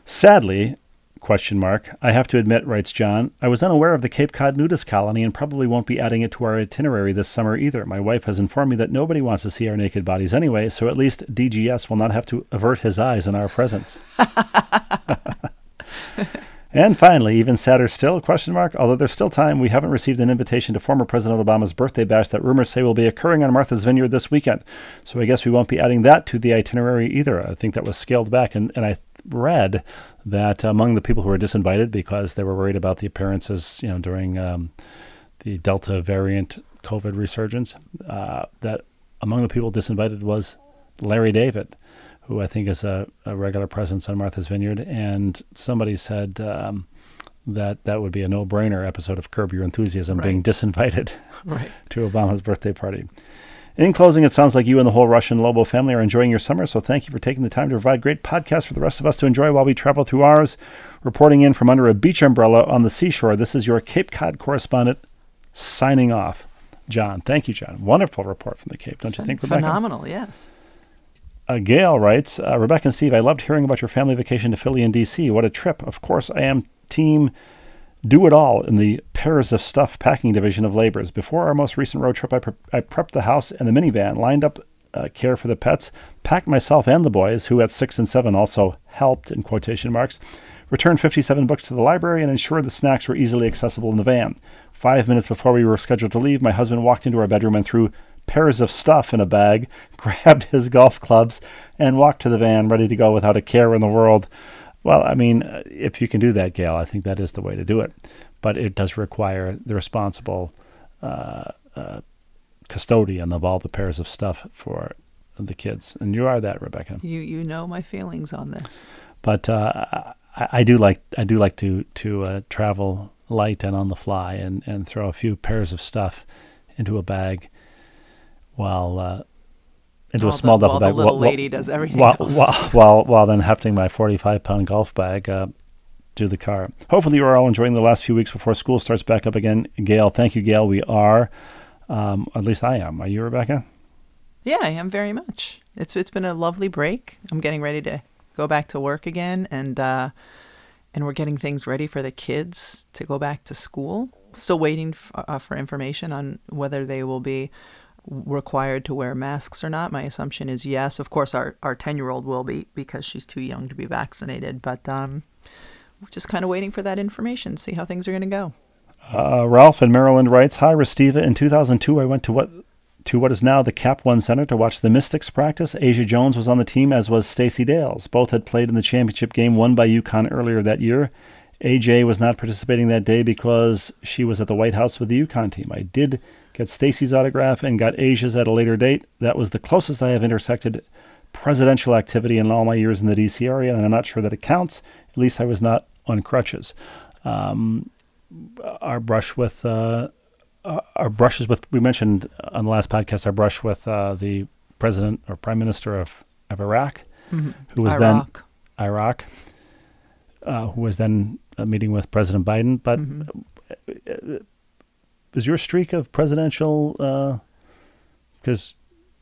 B: Sadly, question mark, I have to admit, writes John, I was unaware of the Cape Cod nudist colony and probably won't be adding it to our itinerary this summer either. My wife has informed me that nobody wants to see our naked bodies anyway, so at least DGS will not have to avert his eyes in our presence. And finally, even sadder still, question mark, although there's still time, we haven't received an invitation to former President Obama's birthday bash that rumors say will be occurring on Martha's Vineyard this weekend. So I guess we won't be adding that to the itinerary either. I think that was scaled back. And, and I read that among the people who were disinvited because they were worried about the appearances, you know, during um, the Delta variant COVID resurgence, uh, that among the people disinvited was Larry David, who I think is a, a regular presence on Martha's Vineyard. And somebody said um, that that would be a no-brainer episode of Curb Your Enthusiasm being disinvited
A: Right.
B: to Obama's birthday party. In closing, it sounds like you and the whole Rushin Lobo family are enjoying your summer, so thank you for taking the time to provide great podcasts for the rest of us to enjoy while we travel through ours. Reporting in from under a beach umbrella on the seashore, this is your Cape Cod correspondent signing off. John, thank you, John. Wonderful report from the Cape, don't you think, Rebecca?
A: Phenomenal, yes.
B: Uh, Gail writes, uh, Rebecca and Steve, I loved hearing about your family vacation to Philly and D.C. What a trip. Of course, I am team do it all in the pairs of stuff packing division of labors. Before our most recent road trip, I, pre- I prepped the house and the minivan, lined up uh, care for the pets, packed myself and the boys, who at six and seven also helped, in quotation marks, returned 57 books to the library, and ensured the snacks were easily accessible in the van. Five minutes before we were scheduled to leave, my husband walked into our bedroom and threw pairs of stuff in a bag, grabbed his golf clubs, and walked to the van ready to go without a care in the world. Well, I mean, if you can do that, Gail, I think that is the way to do it. But it does require the responsible uh, uh, custodian of all the pairs of stuff for the kids. And you are that, Rebecca.
A: You you know my feelings on this.
B: But uh, I, I do like I do like to to uh, travel light and on the fly and, and throw a few pairs of stuff into a bag while uh, into
A: While
B: a small
A: the,
B: duffel
A: while
B: bag
A: the little
B: wh- wh-
A: lady does everything
B: while, while, while, while then hefting my 45 pound golf bag uh, to the car. Hopefully, you are all enjoying the last few weeks before school starts back up again. Gail, thank you, Gail. We are. Um, at least I am. Are you, Rebecca?
A: Yeah, I am very much. It's it's been a lovely break. I'm getting ready to go back to work again, and uh, and we're getting things ready for the kids to go back to school. Still waiting f- uh, for information on whether they will be required to wear masks or not. My assumption is yes. Of course, our our ten year old will be because she's too young to be vaccinated. But um, we're just kind of waiting for that information, see how things are going to go.
B: Uh, Ralph in Maryland writes, "Hi, Restiva. In 2002, I went to what to what is now the Cap One Center to watch the Mystics practice. Asjha Jones was on the team, as was Stacey Dales. Both had played in the championship game won by UConn earlier that year. AJ was not participating that day because she was at the White House with the UConn team. I did get Stacey's autograph and got Asjha's at a later date. That was the closest I have intersected presidential activity in all my years in the D.C. area, and I'm not sure that it counts. At least I was not on crutches." Um, our brush with uh, uh, our brushes with we mentioned on the last podcast our brush with uh, the president or prime minister of, of Iraq, who was
A: Iraq.
B: then Iraq, uh, who was then uh, meeting with President Biden. But uh, is your streak of presidential? Because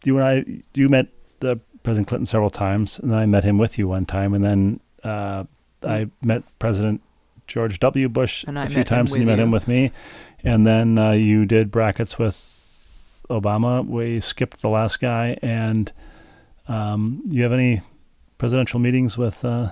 B: you and I, you met uh, President Clinton several times, and then I met him with you one time, and then uh, I met President George W. Bush
A: And
B: a few times, and you
A: with
B: met him with me, and then uh, you did brackets with Obama. We skipped the last guy, and um, you have any presidential meetings with? Uh,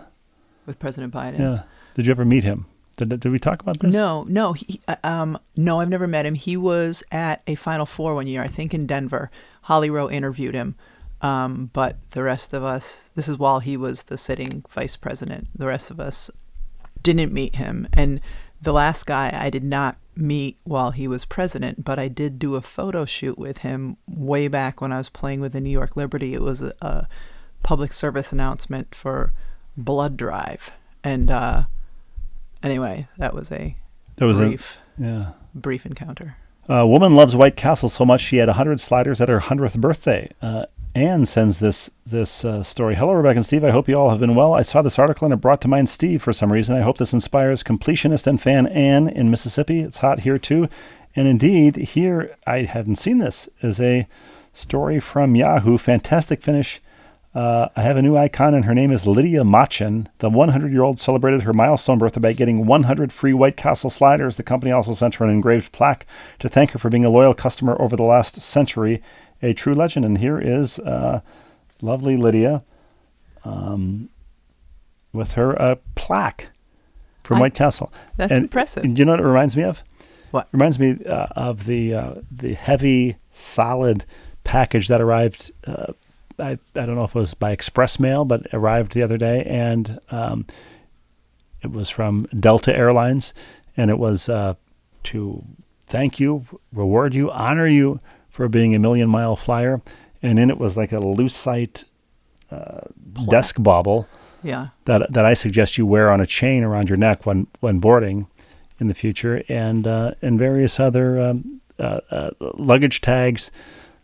A: with President Biden.
B: yeah, did you ever meet him? Did did we talk about this?
A: No, no, he, uh, um, no. I've never met him. He was at a Final Four one year, I think, in Denver. Holly Rowe interviewed him, um, but the rest of us. This is while he was the sitting vice president. The rest of us didn't meet him, and the last guy I did not meet while he was president, but I did do a photo shoot with him way back when I was playing with the New York Liberty. It was a, a public service announcement for blood drive, and uh, anyway, that was a
B: There was a
A: brief.
B: Yeah.
A: brief encounter.
B: A woman loves White Castle so much she had 100 sliders at her 100th birthday. Uh, Anne sends this this uh, story. Hello, Rebecca and Steve. I hope you all have been well. I saw this article and it brought to mind Steve for some reason. I hope this inspires completionist and fan Anne in Mississippi. It's hot here too. And indeed, here, I haven't seen this, is a story from Yahoo. Fantastic finish. Uh, I have a new icon, and her name is Lydia Machin. The 100 year old celebrated her milestone birthday by getting 100 free White Castle sliders. The company also sent her an engraved plaque to thank her for being a loyal customer over the last century, a true legend. And here is uh, lovely Lydia um, with her uh, plaque from
A: I-
B: White Castle.
A: That's
B: And-
A: impressive.
B: and you know what it reminds me of?
A: What?
B: Reminds me uh, of the uh, the heavy, solid package that arrived. Uh, I I don't know if it was by express mail, but arrived the other day, and um, it was from Delta Airlines, and it was uh, to thank you, reward you, honor you for being a million mile flyer, and in it was like a lucite uh, desk bauble
A: Yeah.
B: that that I suggest you wear on a chain around your neck when when boarding in the future, and uh, and various other um, uh, uh, luggage tags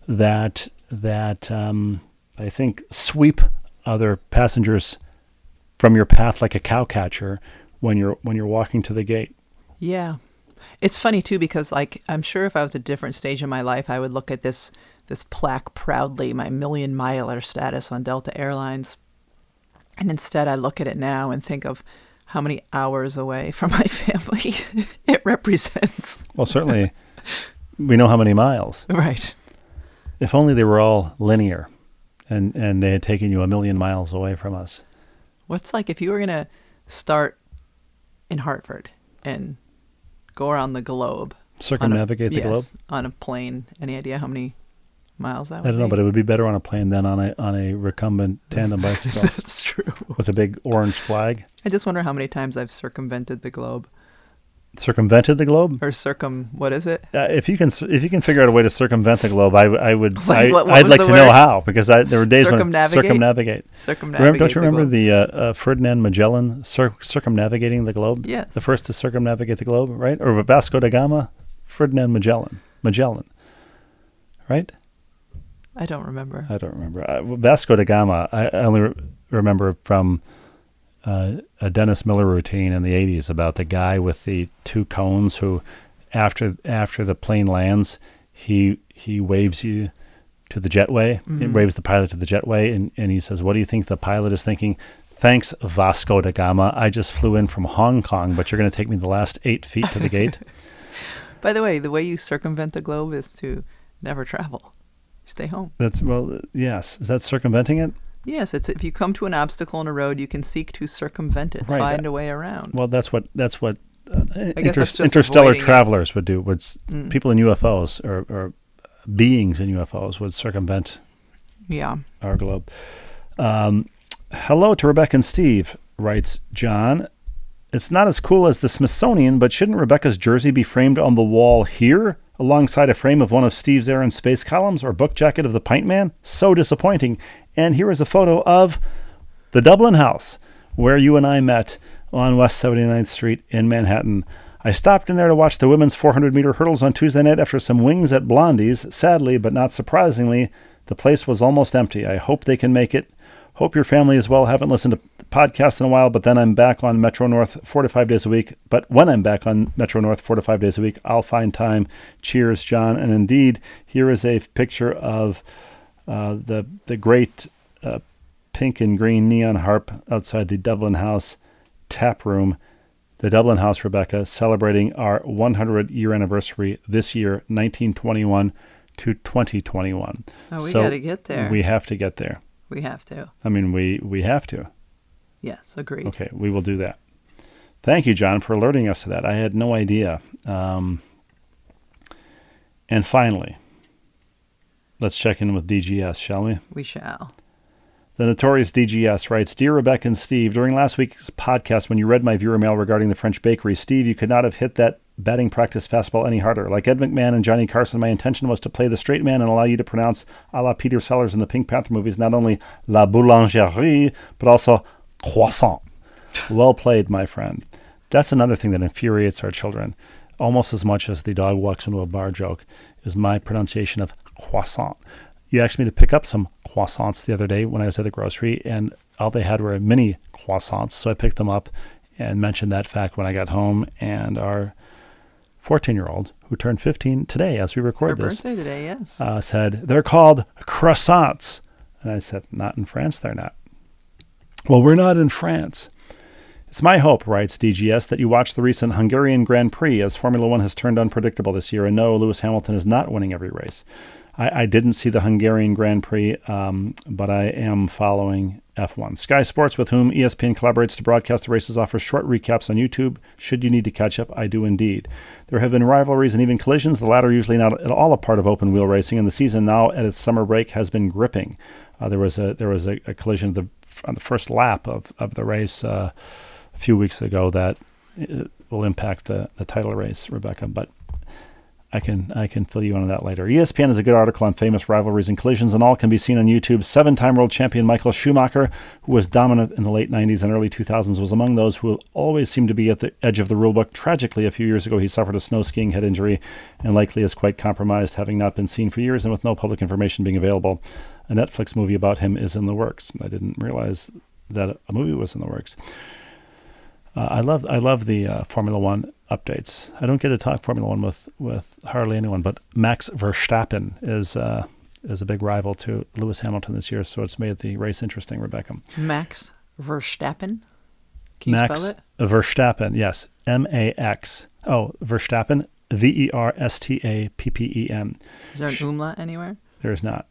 B: that that um, I think sweep other passengers from your path like a cow catcher when you're when you're walking to the gate.
A: Yeah. It's funny too because like I'm sure if I was a different stage in my life I would look at this this plaque proudly, my million miler status on Delta Airlines. And instead I look at it now and think of how many hours away from my family it represents.
B: Well, certainly we know how many miles.
A: Right.
B: If only they were all linear, and and they had taken you a million miles away from us.
A: What's like if you were going to start in Hartford and go around the globe? on a-
B: Circumnavigate the globe.
A: on a plane. Any idea how many miles that would
B: I don't know,
A: be?
B: but it would be better on a plane than on a on a recumbent tandem bicycle
A: That's true.
B: with a big orange flag.
A: I just wonder how many times I've circumvented the globe
B: Circumvented the globe.
A: or circum. What is it?
B: Uh, if you can, s- if you can figure out a way to circumvent the globe, i, I would.
A: Like,
B: I, I'd like to know how because I, there were days when
A: Circumnavigate?
B: circumnavigate.
A: Circumnavigate.
B: Remember, don't you
A: the
B: remember
A: globe.
B: the uh, uh, Ferdinand Magellan cir- circumnavigating the globe?
A: Yes.
B: The first to circumnavigate the globe, right? Or Vasco da Gama, Ferdinand Magellan, Magellan, right?
A: I don't remember.
B: I don't remember. Uh, Vasco da Gama, I I only re- remember from uh, a Dennis Miller routine in the 80s about the guy with the two cones who, after after the plane lands, he he waves you to the jetway. He mm-hmm. waves the pilot to the jetway, and, and he says, What do you think the pilot is thinking? Thanks, Vasco da Gama. I just flew in from Hong Kong, but you're going to take me the last eight feet to the gate.
A: By the way, the way you circumvent the globe is to never travel. Stay home.
B: That's, well, yes. Is that circumventing it?
A: Yes, it's if you come to an obstacle in a road, you can seek to circumvent it,
B: Right.
A: find a way around.
B: Well, that's what that's what uh,
A: guess
B: inter- interstellar
A: avoiding it.
B: travelers would do. Would
A: Mm.
B: people in UFOs or, or beings in UFOs would circumvent
A: yeah.
B: our globe. Um, hello to Rebecca and Steve, writes John. It's not as cool as the Smithsonian, but shouldn't Rebecca's jersey be framed on the wall here, alongside a frame of one of Steve's Air Space columns or book jacket of the Pint Man? So disappointing. And here is a photo of the Dublin House, where you and I met on West 79th Street in Manhattan. I stopped in there to watch the women's 400 meter hurdles on Tuesday night after some wings at Blondie's. Sadly, but not surprisingly, the place was almost empty. I hope they can make it. Hope your family as well. Haven't listened to podcast in a while, but then I'm back on Metro North four to five days a week. But when I'm back on Metro North four to five days a week, I'll find time. Cheers, John. And indeed, here is a picture of uh, the the great uh, pink and green neon harp outside the Dublin House tap room. The Dublin House, Rebecca, celebrating our 100 year anniversary this year, 1921 to 2021.
A: Oh, we
B: So
A: got to get there.
B: We have to get there.
A: we have to.
B: I mean, we we have to.
A: Yes, agreed.
B: Okay, we will do that. Thank you, John, for alerting us to that. I had no idea. Um, and finally, let's check in with DGS, shall we?
A: We shall.
B: The notorious DGS writes Dear Rebecca and Steve, during last week's podcast, when you read my viewer mail regarding the French bakery, Steve, you could not have hit that batting practice fastball any harder. Like Ed McMahon and Johnny Carson, my intention was to play the straight man and allow you to pronounce a la Peter Sellers in the Pink Panther movies not only La Boulangerie, but also croissant. Well played, my friend. That's another thing that infuriates our children. almost as much as the dog walks into a bar joke is my pronunciation of croissant. You asked me to pick up some croissants the other day when I was at the grocery, and all they had were mini croissants. So I picked them up and mentioned that fact when I got home. And our 14 year old, who turned 15 today as we
A: Her
B: record this,
A: birthday today, yes.
B: uh, said, They're called croissants. And I said, Not in France, they're not. Well, we're not in France. It's my hope, writes DGS, that you watch the recent Hungarian Grand Prix as Formula One has turned unpredictable this year. And no, Lewis Hamilton is not winning every race. I, I didn't see the Hungarian Grand Prix, um, but I am following F1. Sky Sports, with whom ESPN collaborates to broadcast the races, offers short recaps on YouTube. Should you need to catch up, I do indeed. There have been rivalries and even collisions, the latter usually not at all a part of open wheel racing, and the season now at its summer break has been gripping. Uh, there was a there was a, a collision the, on the first lap of, of the race uh, a few weeks ago that will impact the, the title race, Rebecca. But I can I can fill you in on that later. ESPN has a good article on famous rivalries and collisions, and all can be seen on YouTube. Seven-time world champion Michael Schumacher, who was dominant in the late '90s and early 2000s, was among those who always seemed to be at the edge of the rulebook. Tragically, a few years ago, he suffered a snow skiing head injury, and likely is quite compromised, having not been seen for years and with no public information being available. A Netflix movie about him is in the works. I didn't realize that a movie was in the works. Uh, I love I love the uh, Formula One updates. I don't get to talk Formula One with, with hardly anyone, but Max Verstappen is uh, is a big rival to Lewis Hamilton this year, so it's made the race interesting. Rebecca,
A: Max Verstappen. Can you
B: Max
A: spell it?
B: Verstappen, yes, M A X. Oh, Verstappen, V E R S T A P P E N.
A: Is there an umlaut anywhere?
B: There is not.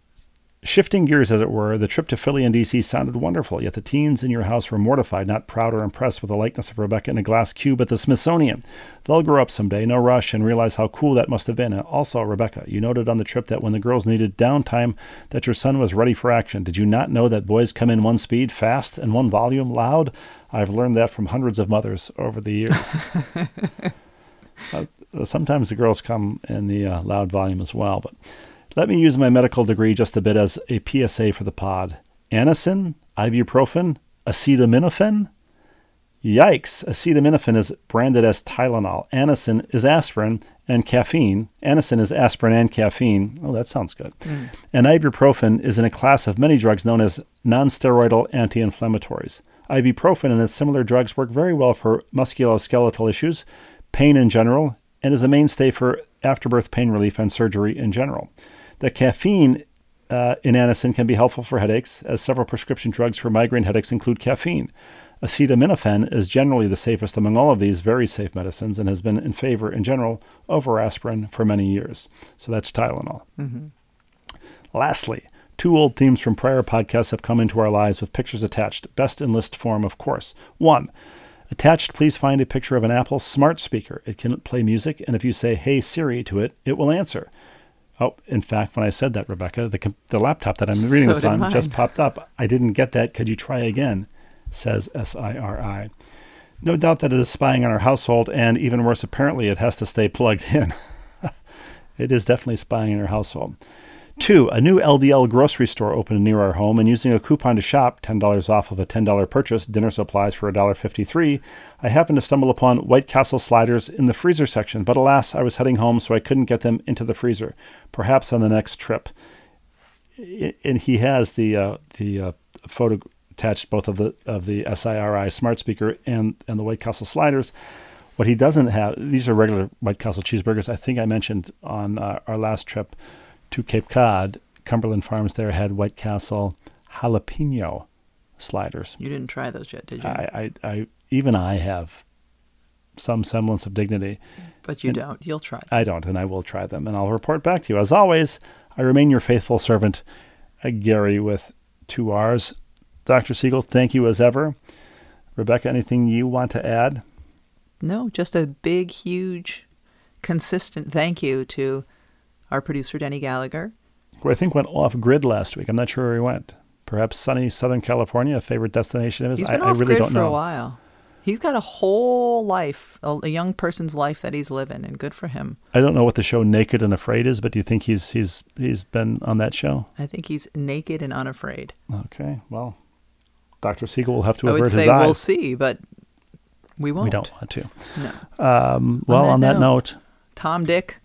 B: Shifting gears, as it were, the trip to Philly and DC sounded wonderful, yet the teens in your house were mortified, not proud or impressed with the likeness of Rebecca in a glass cube at the Smithsonian. They'll grow up someday, no rush, and realize how cool that must have been. And also, Rebecca, you noted on the trip that when the girls needed downtime, that your son was ready for action. Did you not know that boys come in one speed, fast, and one volume, loud? I've learned that from hundreds of mothers over the years. uh, sometimes the girls come in the uh, loud volume as well, but let me use my medical degree just a bit as a PSA for the pod. Anacin, ibuprofen, acetaminophen. Yikes! Acetaminophen is branded as Tylenol. Anacin is aspirin and caffeine. Anacin is aspirin and caffeine. Oh, that sounds good. Mm. And ibuprofen is in a class of many drugs known as nonsteroidal anti-inflammatories. Ibuprofen and its similar drugs work very well for musculoskeletal issues, pain in general, and is a mainstay for afterbirth pain relief and surgery in general. The caffeine uh, in Anacin can be helpful for headaches, as several prescription drugs for migraine headaches include caffeine. Acetaminophen is generally the safest among all of these very safe medicines and has been in favor in general over aspirin for many years. So that's Tylenol. Lastly, two old themes from prior podcasts have come into our lives with pictures attached, best in list form, of course. One, attached, please find a picture of an Apple smart speaker. It can play music, and if you say, Hey Siri to it, it will answer. Oh, in fact, when I said that, Rebecca, the, the laptop that I'm reading
A: So
B: this on just popped up. I didn't get that. Could you try again? Says S I R I. No doubt that it is spying on our household, and even worse, apparently, it has to stay plugged in. it is definitely spying on our household. Two, a new LDL grocery store opened near our home, and using a coupon to shop, $10 off of a $10 purchase, dinner supplies for $1.53, I happened to stumble upon White Castle sliders in the freezer section, but alas, I was heading home, so I couldn't get them into the freezer. Perhaps on the next trip. And he has the uh, the uh, photo attached both of the of the SIRI smart speaker and and the White Castle sliders. What he doesn't have, these are regular White Castle cheeseburgers. I think I mentioned on uh, our last trip to Cape Cod, Cumberland Farms there had White Castle jalapeno sliders.
A: You didn't try those yet, did you?
B: I, I, I, even I have some semblance of dignity.
A: but you don't. You'll try.
B: I don't, and I will try them, and I'll report back to you. As always, I remain your faithful servant, uh, Gary, with two R's. Dr. Siegel, thank you as ever. Rebecca, anything you want to add?
A: No, just a big, huge, consistent thank you to our producer, Denny Gallagher.
B: Who I think went off grid last week. I'm not sure where he went. Perhaps sunny Southern California, a favorite destination of his.
A: He's
B: I,
A: been
B: I
A: off
B: really
A: grid
B: don't
A: for a while. He's got a whole life, a, a young person's life that he's living, and good for him.
B: I don't know what the show Naked and Afraid is, but do you think he's he's he's been on that show?
A: I think he's naked and unafraid.
B: Okay, well, Dr. Siegel will have to
A: I would
B: avert
A: say
B: his eyes.
A: we'll see, but We won't.
B: We don't want to.
A: No.
B: Um, well,
A: that
B: on that
A: note-
B: note,
A: Tom, Dick,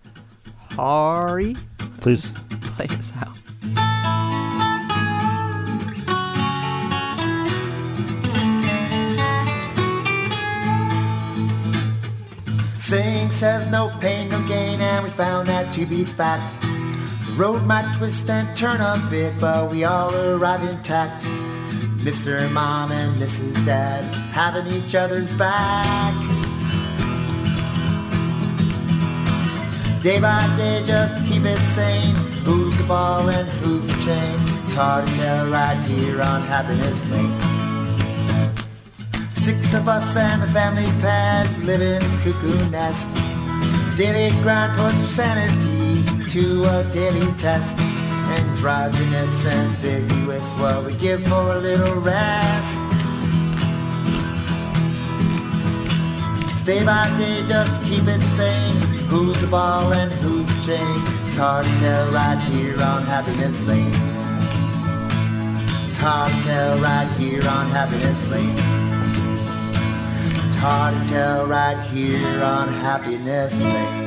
A: Harry,
B: please
A: play us out.
E: Saying says no pain, no gain, and we found that to be fact. The road might twist and turn a bit, but we all arrive intact. Mr. and Mom and Mrs. Dad having each other's back. Day by day, just to keep it sane. Who's the ball and who's the chain? It's hard to tell right here on Happiness Lane. Six of us and the family pet live in this cuckoo nest. Daily grind puts sanity to a daily test. And ambiguous, what we give for a little rest. Day by day, just to keep it sane. Who's the ball and who's the chain? It's hard to tell right here on Happiness Lane. It's hard to tell right here on Happiness Lane. It's hard to tell right here on Happiness Lane.